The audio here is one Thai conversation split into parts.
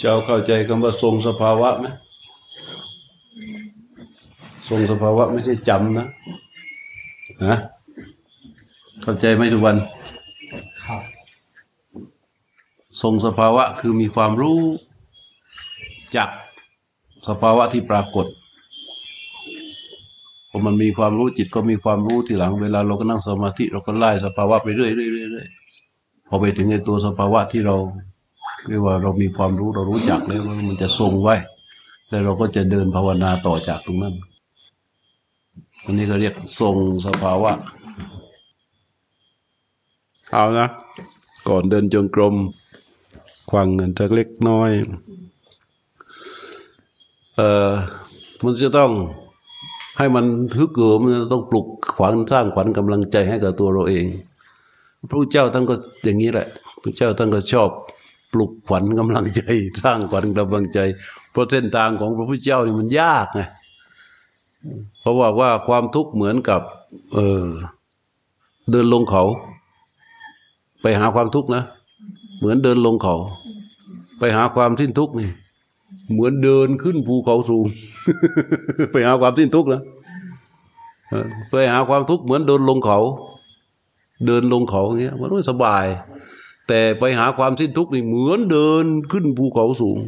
เจ้าเข้าใจคำว่าทรงสภาวะไหมทรงสภาวะไม่ใช่จำนะฮะเข้าใจไหมทุกวันครับทรงสภาวะคือมีความรู้จักสภาวะที่ปรากฏพอมันมีความรู้จิตก็มีความรู้ทีหลังเวลาเราก็นั่งสมาธิเราก็ไล่สภาวะไปเรื่อยๆเรื่อยๆเรื่อยๆพอไปถึงไอ้ตัวสภาวะที่เรา เรียกว่าเรามีความรู้เรารู้จักแล้วมันจะทรงไว้ แล้วเราก็จะเดินภาวนาต่อจากตรงนั้นอันนี้ก็เรียกทรงสภาวะเอานะ ก่อนเดินจงกรมควังเงินสักเล็กน้อย เอ่อมันจะต้องให้มันฮึกเหิมมันจะต้องปลุกขวัญสร้างขวัญกำลังใจให้กับตัวเราเอง พระเจ้าท่านก็อย่างนี้แหละ พระเจ้าท่านก็ชอบ ปลุกขวัญกำลังใจสร้างขวัญกำลังใจ เพราะเส้นทางของพระพุทธเจ้านี่มันยากไงเพราะว่าว่าความทุกข์เหมือนกับ เออเดินลงเขา ไปหาความทุกข์นะเหมือนเดินลงเขา ไปหาความสิ้นทุกข์นี่ เหมือนเดินขึ้นภูเขาสูง ไปหาความสิ้นทุกข์นะไปหาความทุกข์เหมือนเดินลงเขา เดินลงเขาอย่างเงี้ยมันไม่สบาย แต่ไปหาความสิ้นทุกข์นี่เหมือนเดินขึ้นภูเขาสูง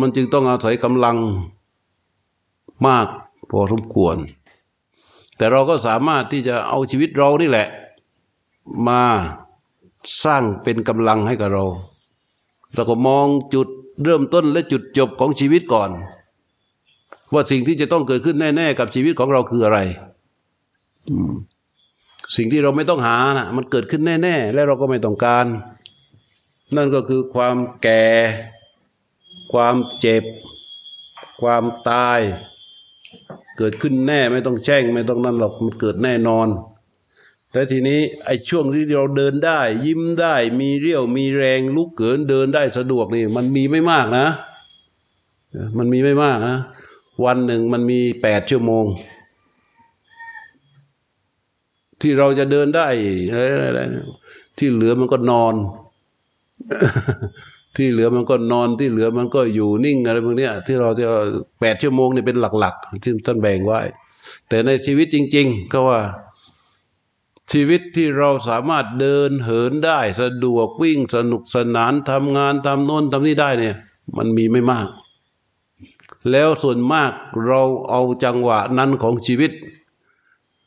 มันจึงต้องอาศัยกำลังมากพอสมควร แต่เราก็สามารถที่จะเอาชีวิตเรานี่แหละ มาสร้างเป็นกำลังให้กับเราแล้วก็มองจุดเริ่มต้นและจุดจบของชีวิตก่อน ว่าสิ่งที่จะต้องเกิดขึ้นแน่ ๆ กับชีวิตของเราคืออะไร อืม สิ่งที่เราไม่ต้องหานะมันเกิดขึ้นแน่ ๆ และเราก็ไม่ต้องการ นั่นก็คือความแก่ ความเจ็บ ความตาย เกิดขึ้นแน่ไม่ต้องแช่ง ไม่ต้องนั่นหรอกมันเกิดแน่นอนแต่ทีนี้ไอ้ช่วงที่เราเดินได้ ยิ้มได้ มีเรี่ยวมีแรงลุกเกินเดินได้สะดวกนี่ มันมีไม่มากนะ มันมีไม่มากนะ วันหนึ่งมันมีแปดชั่วโมง ที่เราจะเดินได้อะไรที่เหลือมันก็นอน ที่เหลือมันก็นอนที่เหลือมันก็อยู่นิ่งอะไรพวกนี้ที่เราจะแปดชั่วโมงนี่เป็นหลัก ๆ ที่ท่านแบ่งไว้ แต่ในชีวิตจริง ๆ ก็ว่าชีวิตที่เราสามารถเดินเหินได้สะดวกวิ่งสนุกสนานทำงานทำโน้นทำนี่ได้เนี่ย มันมีไม่มาก แล้วส่วนมากเราเอาจังหวะนั้นของชีวิต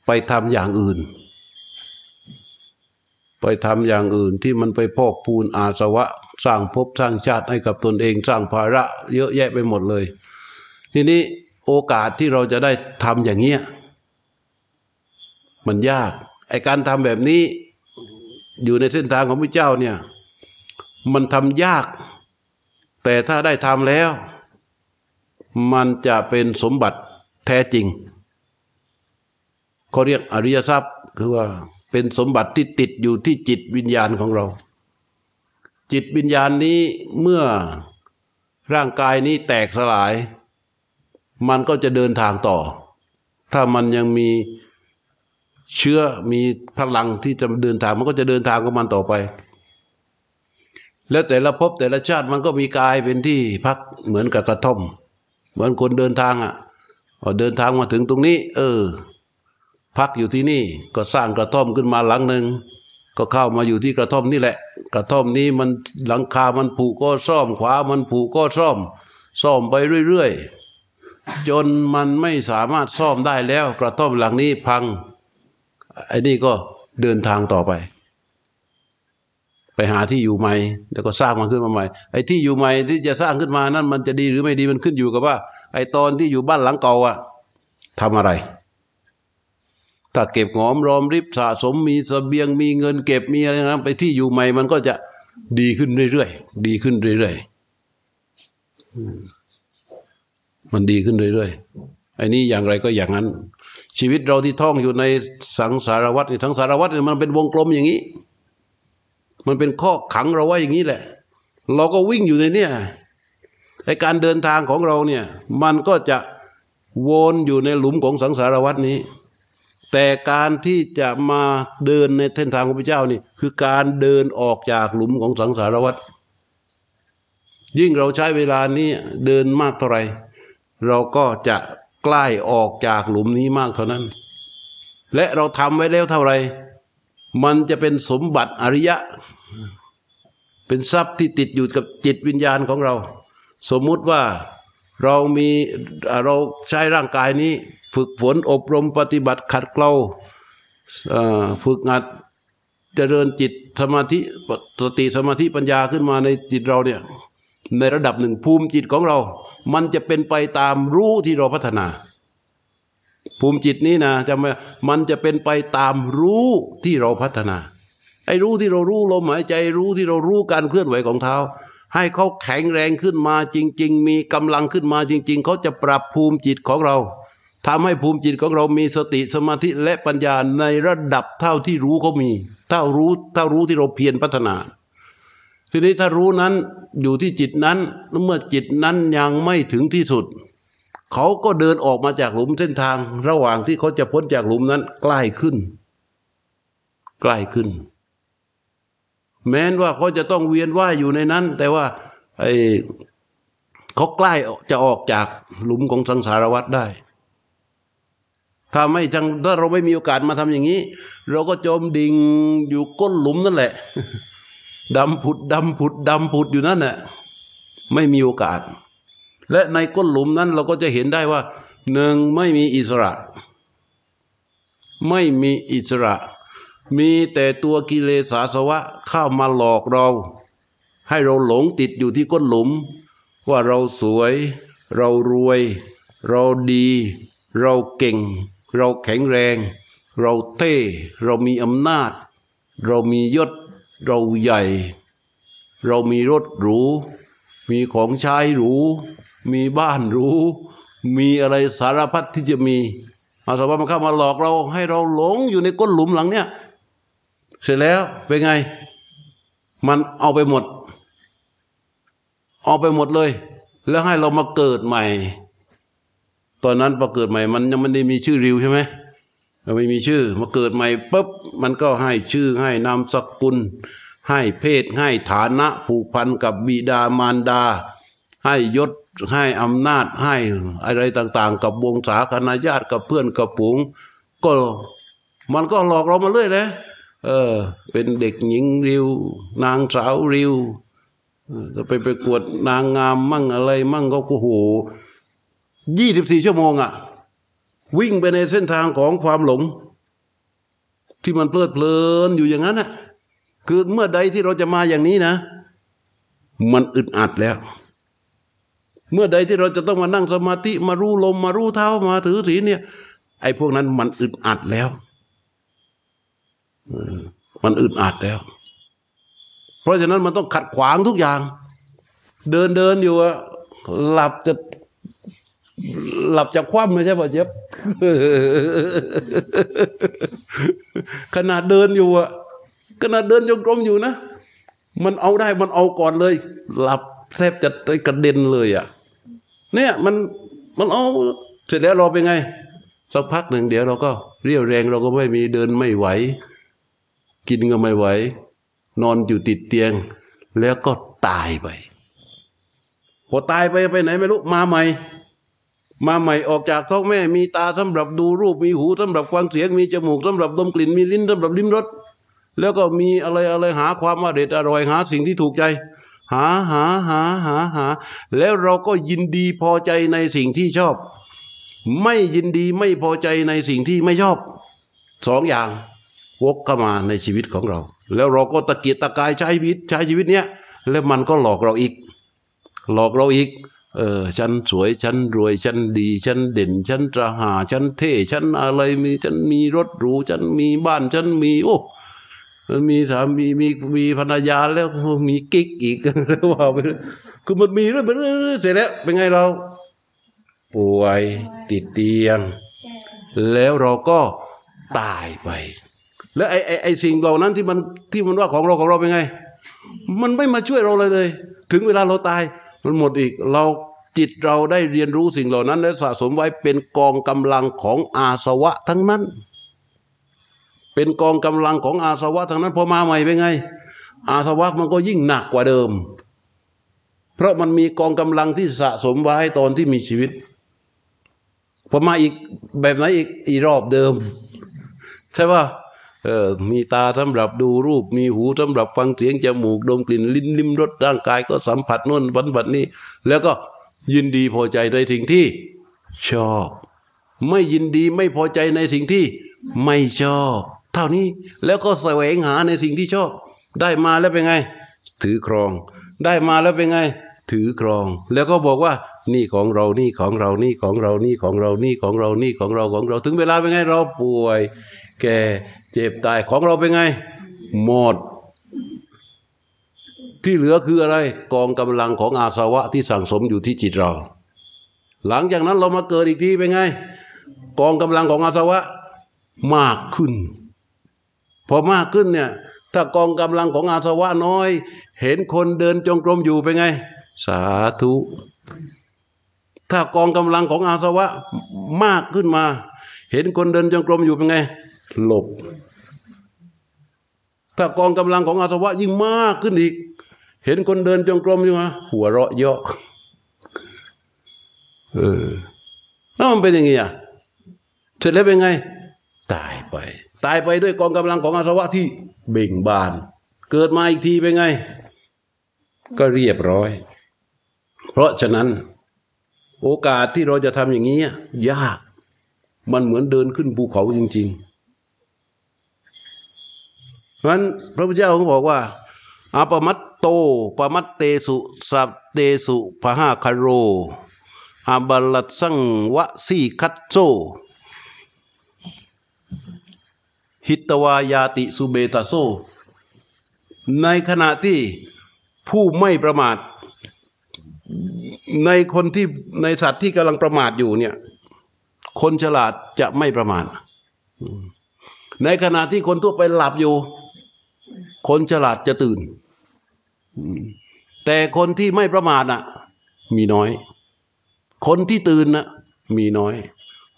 ไปทำอย่างอื่น ไปทำอย่างอื่นที่มันไปพอกพูนอาสวะ สร้างภพสร้างชาติให้กับตนเองสร้างภาระเยอะแยะไปหมดเลย ทีนี้โอกาสที่เราจะได้ทำอย่างเงี้ยมันยากไอการทำแบบนี้อยู่ในเส้นทางของพระเจ้าเนี่ยมันทำยาก แต่ถ้าได้ทำแล้ว มันจะเป็นสมบัติแท้จริง เขาเรียกอริยทรัพย์คือว่าเป็นสมบัติที่ติดอยู่ที่จิตวิญญาณของเรา จิตวิญญาณนี้เมื่อร่างกายนี้แตกสลาย มันก็จะเดินทางต่อ ถ้ามันยังมีเชื้อมีพลังที่จะเดินทางมันก็จะเดินทางของมันต่อไป แล้วแต่ละภพแต่ละชาติมันก็มีกายเป็นที่พักเหมือนกับกระท่อม เหมือนคนเดินทางอะพอเดินทางมาถึงตรงนี้ เออ พักอยู่ที่นี่ก็สร้างกระท่อมขึ้นมาหลังหนึ่งก็เข้ามาอยู่ที่กระท่อมนี่แหละ กระท่อมนี้มันหลังคามันผุก็ซ่อมขวามันผุก็ซ่อม ซ่อมไปเรื่อยๆจนมันไม่สามารถซ่อมได้แล้ว กระท่อมหลังนี้พังไอ้นี่ก็เดินทางต่อไป ไปหาที่อยู่ใหม่แล้วก็สร้างมันขึ้นมาใหม่ไอ้ที่อยู่ใหม่ที่จะสร้างขึ้นมานั้นมันจะดีหรือไม่ดีมันขึ้นอยู่กับว่า ไอ้ตอนที่อยู่บ้านหลังเก่าอะทำอะไร ถ้าเก็บหอมรอมริบสะสมมีสเสบียงมีเงินเก็บมีอะไรนะไปที่อยู่ใหม่มันก็จะดีขึ้นเรื่อยๆดีขึ้นเรื่อยๆมันดีขึ้นเรื่อยๆไอ้นี่อย่างไรก็อย่างนั้น ชีวิตเราที่ท่องอยู่ในสังสารวัฏนี่ทั้งสารวัฏเนี่ยมันเป็นวงกลมอย่างนี้ มันเป็นข้อขังเราไว้อย่างนี้แหละ เราก็วิ่งอยู่ในเนี่ยในการเดินทางของเราเนี่ย มันก็จะวนอยู่ในหลุมของสังสารวัฏนี้ แต่การที่จะมาเดินในเส้นทางของพระเจ้านี่คือการเดินออกจากหลุมของสังสารวัฏยิ่งเราใช้เวลานี้เดินมากเท่าไหร่เราก็จะใกล้ออกจากหลุมนี้มากเท่านั้น และเราทำไว้แล้วเท่าไหร่มันจะเป็นสมบัติอริยะ เป็นทรัพย์ที่ติดอยู่กับจิตวิญญาณของเรา สมมุติว่าเรามีเราใช้ร่างกายนี้ ฝึกฝนอบรมปฏิบัติขัดเกลาฝึกงัดเจริญจิตสมาธิสติสมาธิปัญญาขึ้นมาในจิตเราเนี่ยในระดับหนึ่งภูมิจิตของเรา มันจะเป็นไปตามรู้ที่เราพัฒนา ภูมิจิตนี้นะจะมามันจะเป็นไปตามรู้ที่เราพัฒนา ไอ้รู้ที่เรารู้ลมหายใจรู้ที่เรารู้การเคลื่อนไหวของเท้า ให้เขาแข็งแรงขึ้นมาจริง ๆ มีกำลังขึ้นมาจริง ๆ เขาจะปรับภูมิจิตของเรา ทำให้ภูมิจิตของเรามีสติสมาธิและปัญญาในระดับเท่าที่รู้เขามีเท่ารู้เท่ารู้ที่เราเพียรพัฒนา ทีนี้ถ้ารู้นั้นอยู่ที่จิตนั้นเมื่อจิตนั้นยังไม่ถึงที่สุด เขาก็เดินออกมาจากหลุมเส้นทางระหว่างที่เขาจะพ้นจากหลุมนั้นใกล้ขึ้น ใกล้ขึ้น แม้นว่าเขาจะต้องเวียนว่ายอยู่ในนั้น แต่ว่าไอ้เขาใกล้จะออกจากหลุมของสังสารวัฏได้ ถ้าไม่จังถ้าเราไม่มีโอกาสมาทำอย่างนี้ เราก็จมดิ่งอยู่ก้นหลุมนั่นแหละดำผุดดำผุดดำผุดอยู่นั่นแหละไม่มีโอกาส และในก้นหลุมนั้นเราก็จะเห็นได้ว่าหนึ่งไม่มีอิสระ ไม่มีอิสระ มีแต่ตัวกิเลสาสวะเข้ามาหลอกเรา ให้เราหลงติดอยู่ที่ก้นหลุม ว่าเราสวย เรารวย เราดี เราเก่ง เราแข็งแรง เราเท่เรามีอำนาจ เรามียศ เราใหญ่ เรามีรถหรู มีของใช้หรู มีบ้านหรู มีอะไรสารพัดที่จะมีอาสวะมันเข้ามาหลอกเราให้เราหลงอยู่ในก้นหลุมหลังเนี้ยเสร็จแล้วเป็นไง มันเอาไปหมด เอาไปหมดเลย แล้วให้เรามาเกิดใหม่ ตอนนั้นพอเกิดใหม่มันยังไม่ได้มีชื่อริวใช่ไหมมันไม่มีชื่อมาเกิดใหม่ปุ๊บมันก็ให้ชื่อให้นามสกุล ให้เพศให้ฐานะผูกพันกับบิดามารดา ให้ยศให้อำนาจให้อะไรต่างๆ กับวงศาคณะญาติกับเพื่อนกับปุ๋งก็มันก็หลอกเรามาเรื่อยเลยเออ เป็นเด็กหญิงริว นางสาวริวจะไปไปกวดนางงามมั่งอะไรมั่งก็โอ้โห ยี่สิบสี่ชั่วโมงอะวิ่งไปในเส้นทางของความหลง ที่มันเพลิดเพลินอยู่อย่างนั้นอะคือเมื่อใดที่เราจะมาอย่างนี้นะ มันอึดอัดแล้ว เมื่อใดที่เราจะต้องมานั่งสมาธิมารู้ลมมารู้เท้ามาถือศีลเนี่ย ไอ้พวกนั้นมันอึดอัดแล้วมันอึดอัดแล้ว เพราะฉะนั้นมันต้องขัดขวางทุกอย่าง เดินเดินอยู่อะหลับจะ หลับจากคว่ำไม่ใช่ป่ะเจ็บขนาดเดินอยู่อะขนาดเดินยงกลมอยู่นะ มันเอาได้มันเอาก่อนเลย หลับแทบจะกระเด็นเลยอะเนี่ยมันมันเอาเสร็จแล้วรอเป็นไง สักพักหนึ่งเดี๋ยวเราก็เรียวแรงเราก็ไม่มีเดินไม่ไหว กินก็ไม่ไหว นอนอยู่ติดเตียง แล้วก็ตายไปพอตายไปไปไหนไม่รู้มาใหม่ มาใหม่ออกจากท้องแม่มีตาสำหรับดูรูปมีหูสำหรับฟังเสียงมีจมูกสำหรับดมกลิ่นมีลิ้นสำหรับลิ้มรสแล้วก็มีอะไรอะไรหาความอร่อยอร่อยหาสิ่งที่ถูกใจ หาหาหาหาหา แล้วเราก็ยินดีพอใจในสิ่งที่ชอบ ไม่ยินดีไม่พอใจในสิ่งที่ไม่ชอบสองอย่างวกเข้ามาในชีวิตของเรา แล้วเราก็ตะเกียกตะกายใช้ชีวิตใช้ชีวิตเนี้ยแล้วมันก็หลอกเราอีก หลอกเราอีก เออฉันสวยฉันรวยฉันดีฉันเด่นฉันตระหาฉันเท่ฉันอะไรมีฉันมีรถหรูฉันมีบ้านฉันมีโอ้มีสามีมีมีภรรยาแล้วมีกิ๊กอีกแล้วว่าไปคือมันมีเรื่อยๆเสร็จแล้วเป็นไงเรา ป่วยติดเตียง แล้วเราก็ตายไป แล้วไอ้ไอ้ไอ้สิ่งเหล่านั้นที่มันที่มันว่าของเราของเราเป็นไง มันไม่มาช่วยเราเลยเลย ถึงเวลาเราตายมันหมดอีกเรา จิตเราได้เรียนรู้สิ่งเหล่านั้น และสะสมไว้เป็นกองกำลังของอาสวะทั้งนั้น เป็นกองกำลังของอาสวะทั้งนั้นพอมาใหม่เป็นไง อาสวะมันก็ยิ่งหนักกว่าเดิม เพราะมันมีกองกำลังที่สะสมไว้ตอนที่มีชีวิตพอมาอีกแบบไหนอีกอีรอบเดิม ใช่ป่ะเออมีตาสำหรับดูรูป มีหูสำหรับฟังเสียงจมูกดมกลิ่นลิ้นลิ้มรสร่างกายก็สัมผัสนู่นวันบัดนี้แล้วก็ ยินดีพอใจในสิ่งที่ ชอบ ไม่ยินดีไม่พอใจในสิ่งที่ ไม่ชอบ เท่านี้แล้วก็แสวงหาในสิ่งที่ชอบ ได้มาแล้วเป็นไง ถือครอง ได้มาแล้วเป็นไง ถือครอง แล้วก็บอกว่า นี่ของเรานี่ของเรานี่ของเรานี่ของเรานี่ของเรานี่ของเราของเรา ถึงเวลาเป็นไงเราป่วย แก่เจ็บตายของเราเป็นไง หมด ที่เหลือคืออะไรกองกำลังของอาสวะที่สั่งสมอยู่ที่จิตเรา หลังจากนั้นเรามาเกิดอีกทีเป็นไง กองกำลังของอาสวะมากขึ้น พอมากขึ้นเนี่ยถ้ากองกำลังของอาสวะน้อย เห็นคนเดินจงกรมอยู่เป็นไง สาธุ ถ้ากองกำลังของอาสวะมากขึ้นมา เห็นคนเดินจงกรมอยู่เป็นไง หลบถ้ากองกำลังของอาสวะยิ่งมากขึ้นอีก เห็นคนเดินจงกรมอยู่มาหัวเราะเยาะเออแล้วมันเป็นอย่างงี้อะเสร็จแล้วเป็นไง ตายไป ตายไปด้วยกองกำลังของอาสวะที่เบ่งบาน เกิดมาอีกทีเป็นไง ก็เรียบร้อย เพราะฉะนั้น โอกาสที่เราจะทำอย่างนี้ยาก มันเหมือนเดินขึ้นภูเขาจริง ๆเพราะฉะนั้นพระพุทธเจ้าเขาบอกว่าอาปมัต ปมัตเตสุสัพเตสุพหาคาโรอาบัลลัตสังวะสีคัตโซหิตวายาติสุเบตาโซ ในขณะที่ผู้ไม่ประมาท ในคนที่ในสัตว์ที่กำลังประมาทอยู่เนี่ย คนฉลาดจะไม่ประมาท ในขณะที่คนทั่วไปหลับอยู่ คนฉลาดจะตื่น แต่คนที่ไม่ประมาทน่ะ มีน้อย คนที่ตื่นน่ะมีน้อย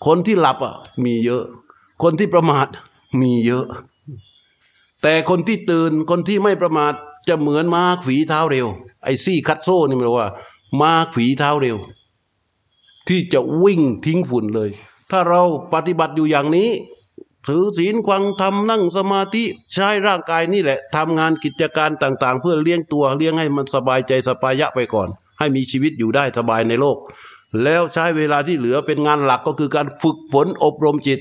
คนที่หลับอะ มีเยอะ คนที่ประมาทมีเยอะ แต่คนที่ตื่นคนที่ไม่ประมาทจะเหมือนม้าฝีเท้าเร็ว ไอ้ซี่คัตโซ่นี่มันว่าม้าฝีเท้าเร็ว ที่จะวิ่งทิ้งฝุ่นเลย ถ้าเราปฏิบัติอยู่อย่างนี้ ถือศีลควังทำนั่งสมาธิใช้ร่างกายนี่แหละทำงานกิจการต่างๆ เพื่อเลี้ยงตัวเลี้ยงให้มันสบายใจสบายะไปก่อน ให้มีชีวิตอยู่ได้สบายในโลก แล้วใช้เวลาที่เหลือเป็นงานหลักก็คือการฝึกฝนอบรมจิต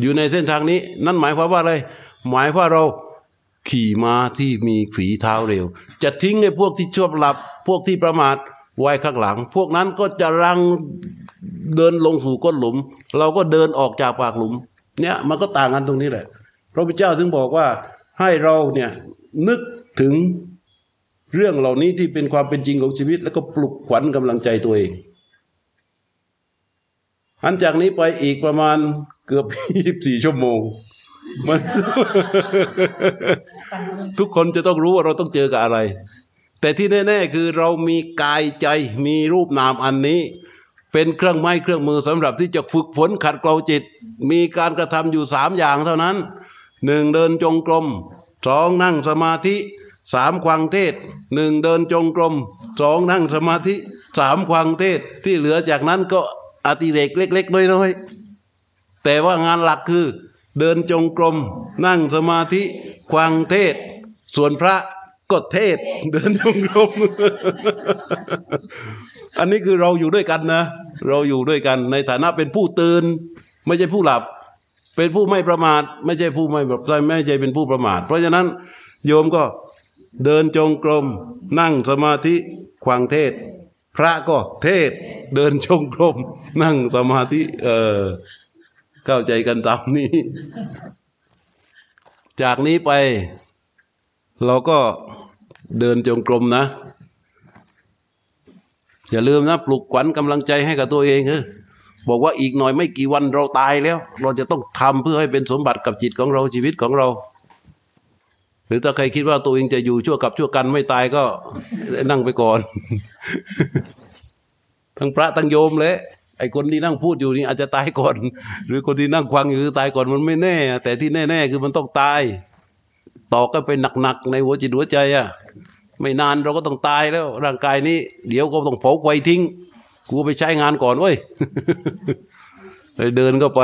อยู่ในเส้นทางนี้ นั่นหมายความว่าอะไร หมายว่าเราขี่ม้าที่มีฝีเท้าเร็ว จะทิ้งไอ้พวกที่ชอบหลับ พวกที่ประมาทไว้ข้างหลัง พวกนั้นก็จะรังเดินลงสู่ก้นหลุม เราก็เดินออกจากปากหลุม เนี่ยมันก็ต่างกันตรงนี้แหละ พระพุทธเจ้าถึงบอกว่าให้เราเนี่ยนึกถึงเรื่องเหล่านี้ที่เป็นความเป็นจริงของชีวิต แล้วก็ปลุกขวัญกำลังใจตัวเองอันจากนี้ไปอีกประมาณเกือบ24ชั่วโมงมันทุกคนจะต้องรู้ว่าเราต้องเจอกับอะไร แต่ที่แน่ ๆ คือเรามีกายใจมีรูปนามอันนี้ เป็นเครื่องไม้เครื่องมือสำหรับที่จะฝึกฝนขัดเกลาจิต มีการกระทำอยู่สามอย่างเท่านั้นหนึ่งเดินจงกรมสองนั่งสมาธิสามควังเทศหนึ่งเดินจงกรมสองนั่งสมาธิสามควังเทศที่เหลือจากนั้นก็อติเรกเล็ก ๆ น้อยๆแต่ว่างานหลักคือ เดินจงกรมนั่งสมาธิควังเทศ ส่วนพระก็เทศ เดินจงกรม อันนี้คือเราอยู่ด้วยกันนะ เราอยู่ด้วยกันในฐานะเป็นผู้ตื่น ไม่ใช่ผู้หลับ เป็นผู้ไม่ประมาท ไม่ใช่ผู้ไม่แบบไม่ใช่เป็นผู้ประมาท เพราะฉะนั้นโยมก็เดินจงกรม นั่งสมาธิควังเทศ พระก็เทศ เดินจงกรม นั่งสมาธิ เออเข้าใจกันตามนี้ จากนี้ไป เราก็เดินจงกรมนะ อย่าลืมนะ ปลุกขวัญกำลังใจให้กับตัวเองเออบอกว่าอีกหน่อยไม่กี่วันเราตายแล้ว เราจะต้องทำเพื่อให้เป็นสมบัติกับจิตของเราชีวิตของเรา หรือถ้าใครคิดว่าตัวเองจะอยู่ชั่วกับชั่วกันไม่ตายก็นั่งไปก่อน ทั้งพระทั้งโยมเลยไอ้คนที่นั่งพูดอยู่นี่อาจจะตายก่อน หรือคนที่นั่งฟังอยู่ตายก่อนมันไม่แน่ แต่ที่แน่ ๆ คือมันต้องตายต่อกันไปหนักๆในหัวจิตหัวใจอะ ไม่นานเราก็ต้องตายแล้ว ร่างกายนี้ เดี๋ยวก็ต้องเผาไฟทิ้ง กูไปใช้งานก่อนเว้ยเลยเดินก็ไป